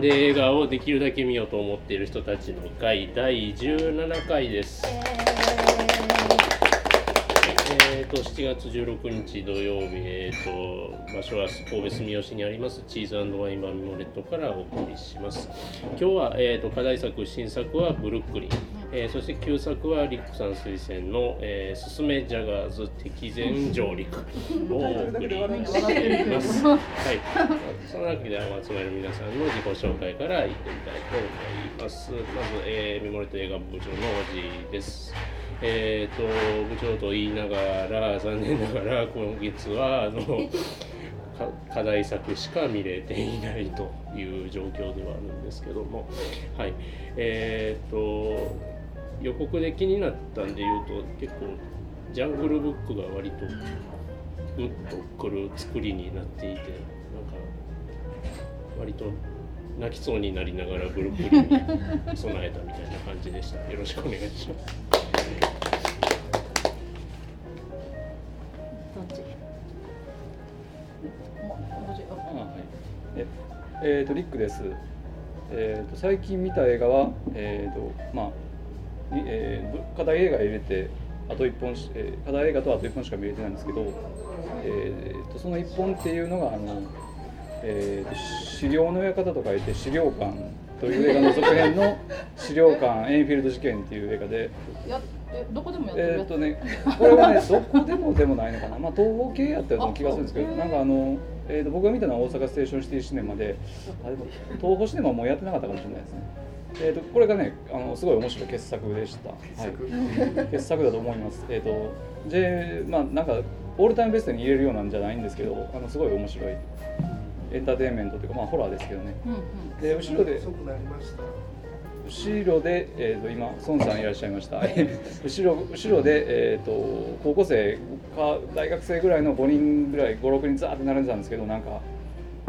で映画をできるだけ見ようと思っている人たちの会第17回です。えー、と7月16日土曜日、えー、と場所は神戸住吉にありますチーズワインバーミモレットからお送りします。今日は、えー、と課題作、新作はブルックリン、えーそして旧作はリックさん推薦の、えー、すすめジャガーズ敵前上陸をお送りしています。はい、そのわけでお集まりの皆さんの自己紹介からいってみたいと思います。まず、えー、ミモレット映画部長のおじです。えー、と部長と言いながら残念ながら今月はあのか課題作しか見れていないという状況ではあるんですけどもはいえー、と予告で気になったんで言うと結構ジャングルブックが割とグッとくる作りになっていてなんか割と泣きそうになりながらブルックリンに備えたみたいな感じでした。よろしくお願いします。どっち？おおじ。あはい。ええーとリックです、えーと最近見た映画は、えーとまあえーど課題映画入れてあと1本し、えー課題映画とあと1本しか見れてないんですけど、えーとその1本っていうのがあの、えーと資料の館と書いて資料館という映画の続編の 資料館エンフィールド事件っていう映画でやえどこでもやってるえーっとね、これはね、どこでもでもないのかな、まあ、東方系やったような気がするんですけど、あなんかあの、えー、と僕が見たのは大阪ステーションシティシネマで、あでも東宝シネマはもうやってなかったかもしれないですね。えー、とこれがねあの、すごい面白い傑作でした。はい、傑作だと思います。えーと J まあ、なんかオールタイムベストに入れるようなんじゃないんですけど、あのすごい面白いエンターテインメントというか、まあ、ホラーですけどね。うんうんで後ろで遅くなりました。後ろで、えー、と今孫さんいらっしゃいました後ろ後ろで、えー、と高校生か大学生ぐらいの5人ぐらい56人ザーって並んでたんですけどなんか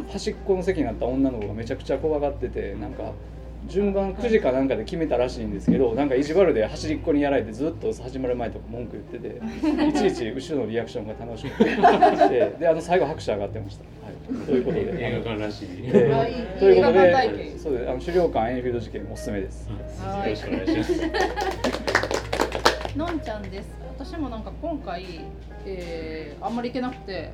端っこの席になった女の子がめちゃくちゃ怖がっててなんか順番9時かなんかで決めたらしいんですけどなんか意地悪で端っこにやられてずっと始まる前とか文句言ってて いちいち後ろのリアクションが楽しくてでであの最後拍手上がってました。はい、ということで。映画館らしい。えーということ映画館体で験。そうです。あの資料館エンフィールド事件おすすめです。ろしくお願いします。のんちゃんです。私もなんか今回、えーあんまり行けなくて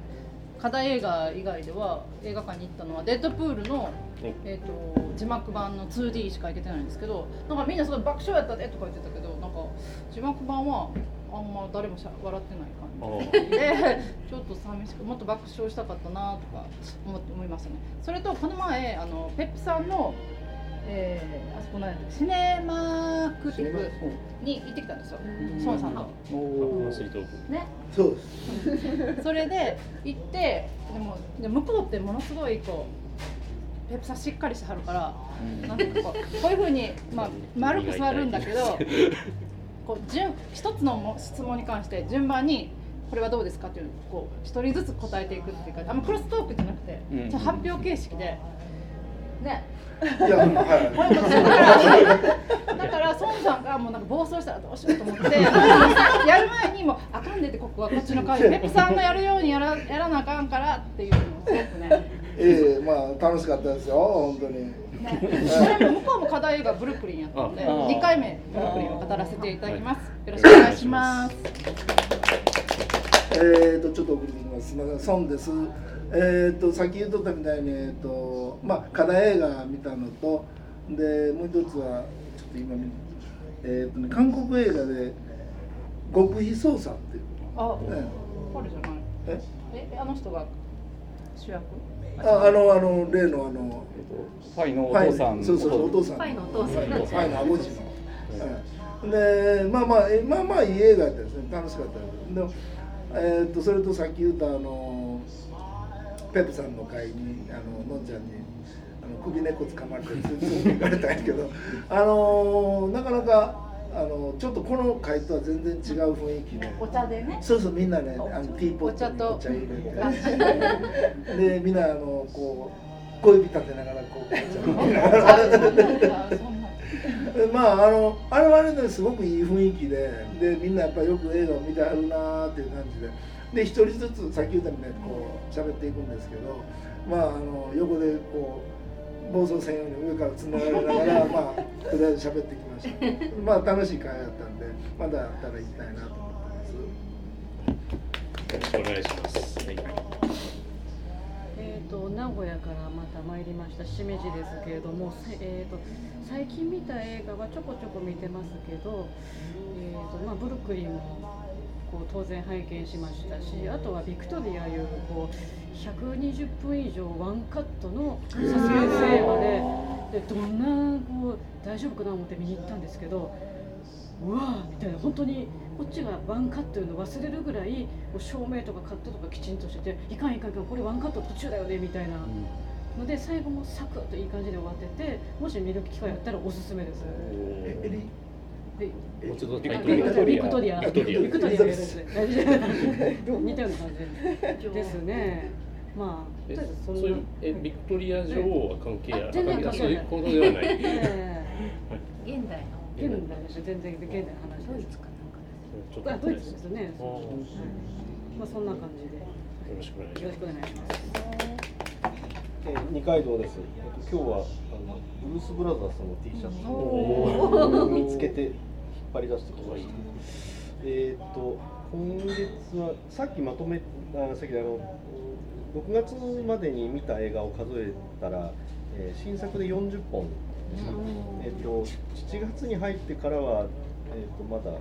課題映画以外では映画館に行ったのはデッドプールの、えー、と字幕版の 2D しか行けてないんですけどなんかみんなすごい爆笑やったでとか言ってたけどなんか字幕版はあんま誰もしゃ笑ってない感じで。ちょっと寂しくもっと爆笑したかったなとか思って思いましたね。それとこの前あのペップさんの、えーあそこ何やったっけシネマクティブに行ってきたんですよ。孫さん。と。おーマンスリー。トークね、そうです。それで行ってでもで向こうってものすごいこうペップさんしっかりしてはるからなん。ていうかこうこういうふうに、まあ、丸く座るんだけど こう順一つのも質問に関して順番にこれはどうですかっていうのをこう一人ずつ答えていくっていうかあんまクロストークじゃなくて、うん。発表形式で。ね、いや、はこれもだからだから孫さんがもうなんか暴走したらどうしようと思って やる前にもうあかんでってここはこっちの会でペップさんのやるようにやらやらなあかんからっていうのをすごくね。い。ええまあ、楽しかったですよ、本当に。ね。それも向こうも課題映画ブルックリンやったんでああ。2回目ブルックリンを語らせていただきます。よろしくお願いします。えー、とちょっと送ってきます。すみません、孫です。えー、とさっき言っとったみたいに、えーとまあ、課題映画見たのとでもう一つはちょっと今見えーとね、韓国映画で「極秘捜査」っていう、あねこれじゃない。え？えあの人が主役？ああのあの例のあのえっとファイのお父さん。そうそうお父さん。ファイのお父さん。ファイのアボジの、うんでまあまあえまあまあいい映画だったですね。楽しかったです。でもえーっとそれとさっき言ったあのペップさんの会にあののんちゃんにあの首根っこ掴まれて連れて行かれたんやけど あのなかなかあのちょっとこの会とは全然違う雰囲気で。お茶でね。そうそうみんなねあのティーポットにお茶入れて。でみんなあのこう小指立てながらこうお茶飲みながら まああのあれはあれですごくいい雰囲気ででみんなやっぱりよく映画を見てはるなーっていう感じで。で一人ずつさっき言ったみたいにこう喋っていくんですけどまああの横でこう暴走せんように上からつながりながら まあとりあえず喋ってきました。まあ楽しい会だったんでまだあったら行きたいなと思ってます。よろしくお願いします。はい。えと名古屋からまた参りましたしめじですけれども、えー、と最近見た映画はちょこちょこ見てますけど、えーとまあ、ブルックリンもこう当然拝見しましたしあとはビクトリアいうこう120分以上ワンカットのサスペンス映画ででどんなこう大丈夫かな思って見に行ったんですけどうわーみたいな本当にこっちがワンカットいうの忘れるぐらいこう照明とかカットとかきちんとしてていかんいかんいかんこれワンカット途中だよねみたいな。ので最後もサクッといい感じで終わっててもし見る機会あったらおすすめです。でもうちょっとタイトルビクトリア。ビクトリア。ビクトリア。です。ね似たような感じ。ですね。まあ。そういうえビクトリア女王は関係ある？あ全然関係ない。そういうことではない。え現代の。え現代です全然現代の話ですか？ちょっとあドイツですねはいまあそんな感じでよよろしくお願いしろします。くお願いしますえー二階堂です。えっと今日はあのブルースブラザーズの T シャツを見つけて引っ張り出してきました。えーっと今月はさっきまとめあさっきあの6月までに見た映画を数えたら、えー新作で40本です。えーっと7月に入ってからはえーっとまだ6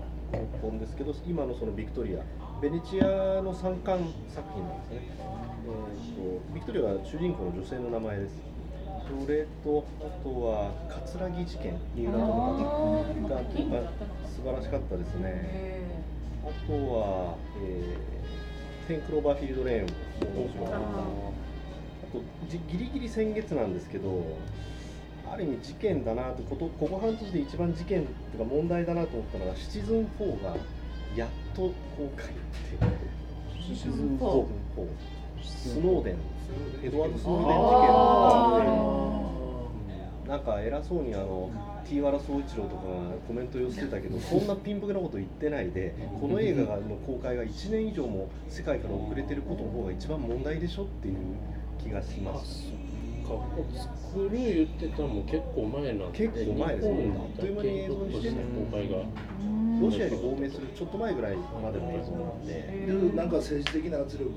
本ですけど、今のそのビクトリアベネチアの三冠作品なんですね。えー、とビクトリアは主人公の女性の名前です。それとあとは葛城事件三浦友和が素晴らしかったですね。あとは、えー、テンクローバーフィールドレーンも面白かった。あとじギリギリ先月なんですけど。ある意味事件だなとことここ半年で一番事件とか問題だなと思ったのがシチズン4がやっと公開っていう。シチズンシチズン4 4スノーデン。エドワード・スノーデン事件。のあなんか偉そうにあの T 原総一郎とかがコメント寄せてたけどそんなピンポケなこと言ってないでこの映画の公開が1年以上も世界から遅れてることの方が一番問題でしょっていう気がしあます。そっか作る言ってたのも結構前なんで結構前ですね。あっという間に映像にして公開がロシアに亡命するちょっと前ぐらいまでの映像なんで、でなんか政治的な圧力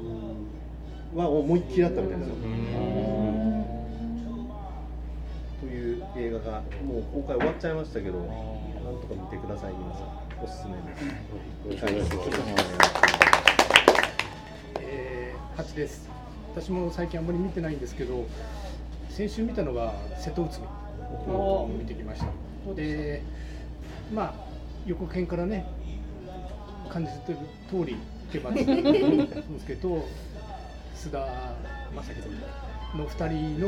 は思いっきりあったみたいですよ。という映画がもう公開終わっちゃいましたけど、なんとか見てください皆さん。おすすめです。よろしくお願い。します。えー、8です。私も最近あんまり見てないんですけど先週見たのが瀬戸内海。を見てきました。でまあ予告編からね感じてる通り池松壮介と須田将暉の2人の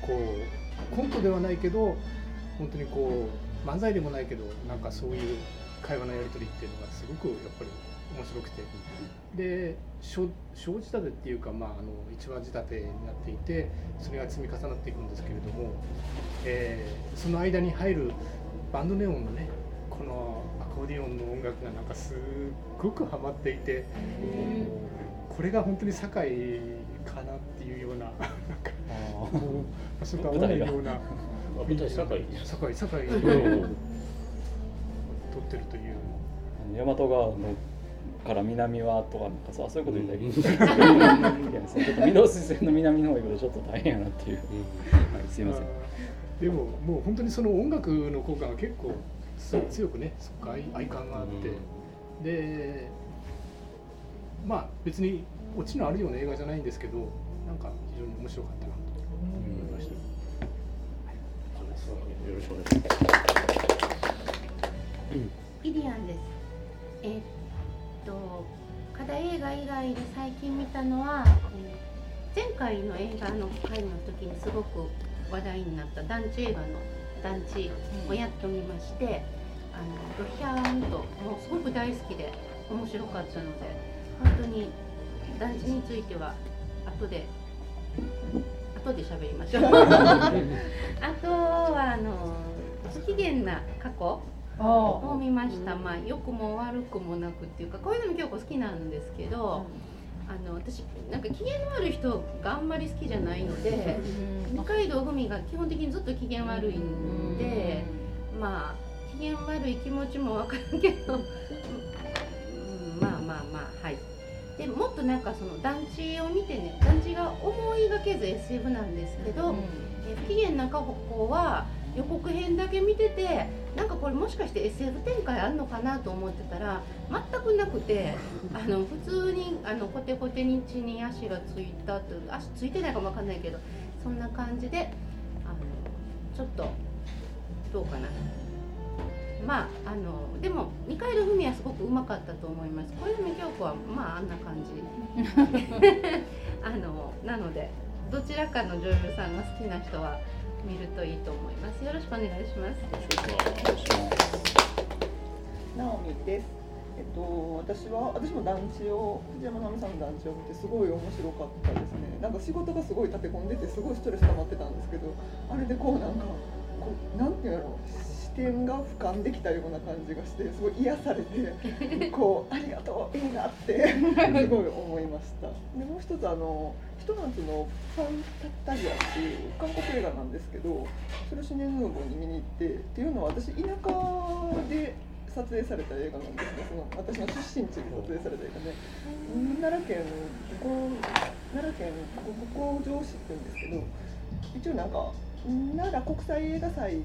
こうコントではないけど本当にこう漫才でもないけどなんかそういう会話のやり取りっていうのがすごくやっぱり面白くて。で小小仕立てっていうか、まあ、あの一話仕立てになっていてそれが積み重なっていくんですけれども、えーその間に入るバンドネオンのねこのアコーディオンの音楽がなんかすっごくハマっていてこれが本当に堺かなっていうようななんかもう場所と合わないような。あ舞台堺堺堺でうん撮ってるという。大和川のから南はとかなんかそうそういうこと言ったらいい いやそうちょっと御堂筋線の南の方行くとちょっと大変やなっていう、はい、すいません。でももう本当にその音楽の効果が結構つ強くねそこ愛愛感があって、でまあ別にオチのあるような映画じゃないんですけどなんか非常に面白かったなと。思い。ました、よろしくお願いします。イリアンです。えーっと課題映画以外で最近見たのは、えー前回の映画の回の時にすごく話題になった団地映画の団地をやってみまして、あのドヒャーンともうすごく大好きで面白かったので本当に団地については後で後で喋りましょう。あとはあの不機嫌な過去を見ました、まあ良くも悪くもなくっていうかこういうのも結構好きなんですけど、あの私なんか機嫌の悪い人があんまり好きじゃないので二階堂ふみが基本的にずっと機嫌悪いんでまあ機嫌悪い気持ちもわかるけど、うん、まあまあまあはい。でもっとなんかその団地を見てね団地が思いがけず SF なんですけど、え不機嫌な過去は予告編だけ見ててかこれもしかして SF 展開あるのかなと思ってたら全くなくて あの普通にあのコテコテに地に足がついたと足ついてないかもわかんないけどそんな感じであのちょっとどうかな。まああのでも二階堂ふみはすごくうまかったと思います。小泉京子はまああんな感じ。あのなのでどちらかの女優さんが好きな人は見るといいと思います。よろしくお願いします。ナオミです。えっと、私は私も団地を藤山直美さんの団地を見てすごい面白かったですね。なんか仕事がすごい立て込んでてすごいストレス溜まってたんですけどあれでこうなんかこうなんていうんやろ視点が俯瞰できたような感じがしてすごい癒されて こうありがとういいなってすごい思いました。でもう一つあのひと夏のファンタジアっていう韓国映画なんですけどそれをシネヌーボに見に行ってっていうのは私田舎で撮影された映画なんですね。その私の出身地で撮影された映画で、奈良県こう奈良県五城市って言うんですけど一応なんか奈良国際映画祭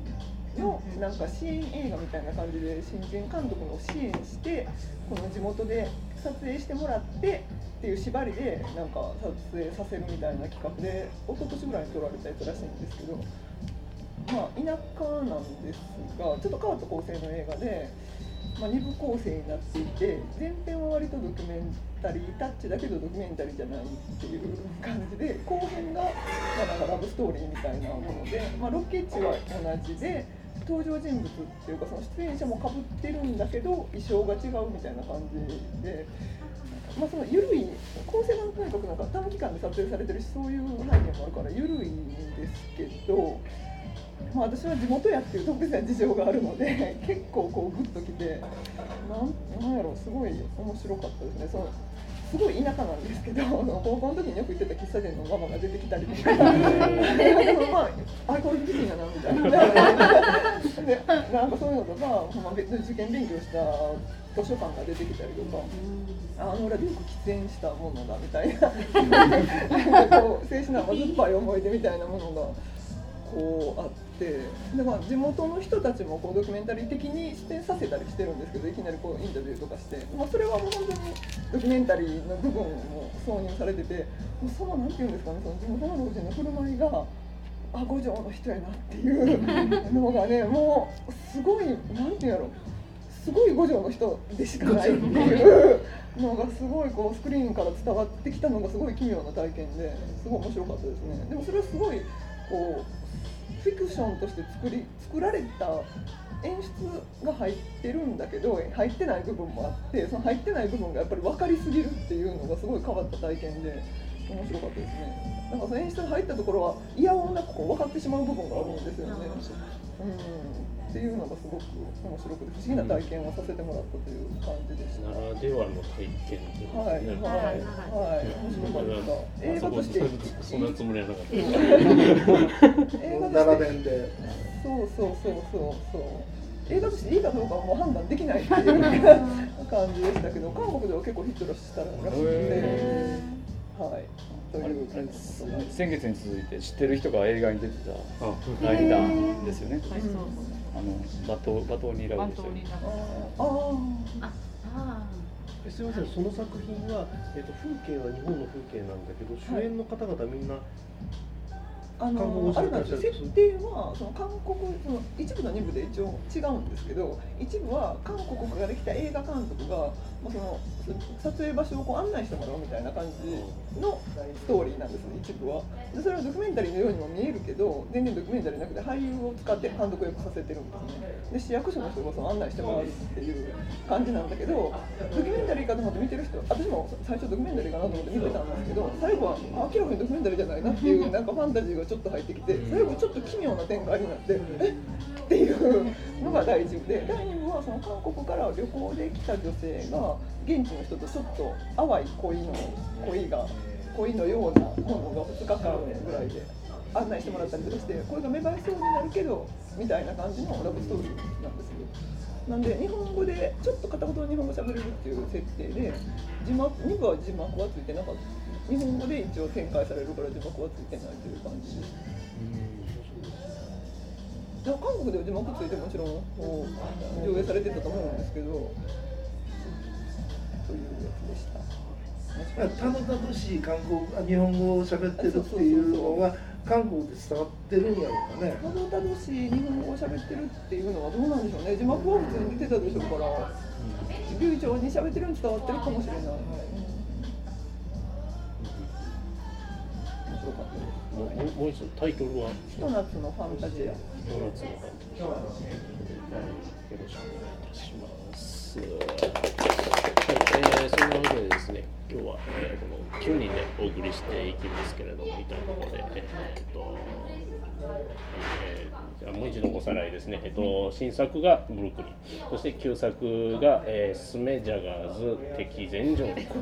のなんか支援映画みたいな感じで新人監督の支援してこの地元で撮影してもらってっていう縛りでなんか撮影させるみたいな企画で一昨年ぐらいに撮られたやつらしいんですけどまあ田舎なんですがちょっと変わった構成の映画で、まあ、2部構成になっていて前編は割とドキュメンタリータッチだけどドキュメンタリーじゃないっていう感じで後編が、まあ、なんかラブストーリーみたいなもので、まあ、ロケ地は同じで。登場人物っていうかその出演者もかぶってるんだけど衣装が違うみたいな感じで、まあ、その緩い構成がとにかくなんか短期間で撮影されてるしそういう背景もあるから緩いんですけど、まあ、私は地元やっていう特別な事情があるので 結構こうグッときてなんなんやろすごい面白かったですね。そのすごい田舎なんですけど高校の時によく行ってた喫茶店のママが出てきたりとか。まあアルコール美人やなみたいな。でなんかそういうのとか、まあ、別に受験勉強した図書館が出てきたりとか、あの裏でよく喫煙したものだみたいな。こう青春の甘酸っぱい思い出みたいなものがこうあってで、まあ、地元の人たちもこうドキュメンタリー的に出演させたりしてるんですけどいきなりこうインタビューとかして、まあ、それはもう本当にドキュメンタリーの部分も挿入されててもうそのなんていうんですかねその地元の老人の振る舞いが。あ五条の人やなっていう のがねもうすごいなんていうんやろすごい五条の人でしかないっていうのがすごいこうスクリーンから伝わってきたのがすごい奇妙な体験ですごい面白かったですねでもそれはすごいこうフィクションとして作り作られた演出が入ってるんだけど入ってない部分もあってその入ってない部分がやっぱり分かりすぎるっていうのがすごい変わった体験で。面白かったですね。なんかその演出が入ったところはいやおうなくこう分かってしまう部分があるんですよね。うん。っていうのがすごく面白くて不思議な体験をさせてもらったという感じでした。ならではの体験とはい。はい。はい。面白かった。映画としてそんなつもりはなかった。映画として。そうそうそうそうそう。映画としていいかどうかはもう判断できないっていう感じでしたけど、韓国では結構ヒットしたらしくて、はい。先月に続いて知ってる人が映画に出てたあライダーですよね。あのバトバトニーラウでしたよね。ああああえすみません、その作品は、えっと風景は日本の風景なんだけど、主演の方々みんな、あ韓国語のあれなんです設定はその韓国その一部と二部で一応違うんですけど一部は韓国から来た映画監督が、まあ、その撮影場所をこう案内してもらうみたいな感じのストーリーなんですね一部は。でそれはドキュメンタリーのようにも見えるけど全然ドキュメンタリーなくて俳優を使って監督役させてるんですね。で市役所の人がその案内してもらうっていう感じなんだけどドキュメンタリーかと思って見てる人私も最初ドキュメンタリーかなと思って見てたんですけど最後はあ明らかにドキュメンタリーじゃないなっていうなんかファンタジーがちょっと入ってきて最後ちょっと奇妙な展開になってえっていうのが第一部で第二部はその韓国から旅行で来た女性が現地の人とちょっと淡い恋の恋が恋のようなものが2日間ぐらいで案内してもらったりとかしてこれが芽生えそうになるけどみたいな感じのラブストーリーなんですけどなんで日本語でちょっと片言の日本語喋れるっていう設定で字幕2部は字幕はついてなかった日本語で一応展開されるから字幕はついてないという感じです。韓国では字幕ついてもちろんこう上映されてたと思うんですけど。というやつでした。たどたどしい韓国あ日本語を喋ってるっていうのが韓国で伝わってるんやろうかね。たどたどしい日本語を喋ってるっていうのはどうなんでしょうね。字幕は普通に出てたでしょうから。流暢に喋ってるに伝わってるかもしれない、うん。面白かったです。もうもうもう一度タイトルは。ひと夏のファンタジアドーナツの感じよろしくお願い。い。たします。はい、えー、そんなわけでですね、今日は、えー、この9人でお送りしてい。きますけれども、い。たところで、えー、っと、えーじゃあもう一度おさらい。ですね、えっと、新作がブルックリン、そして旧作が、えー、スメジャガーズ敵前上陸。あの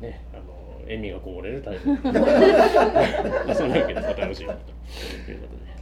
ね、あの笑みがこぼれるタイトル。まあそんなわけでお楽しみにとい。うことで。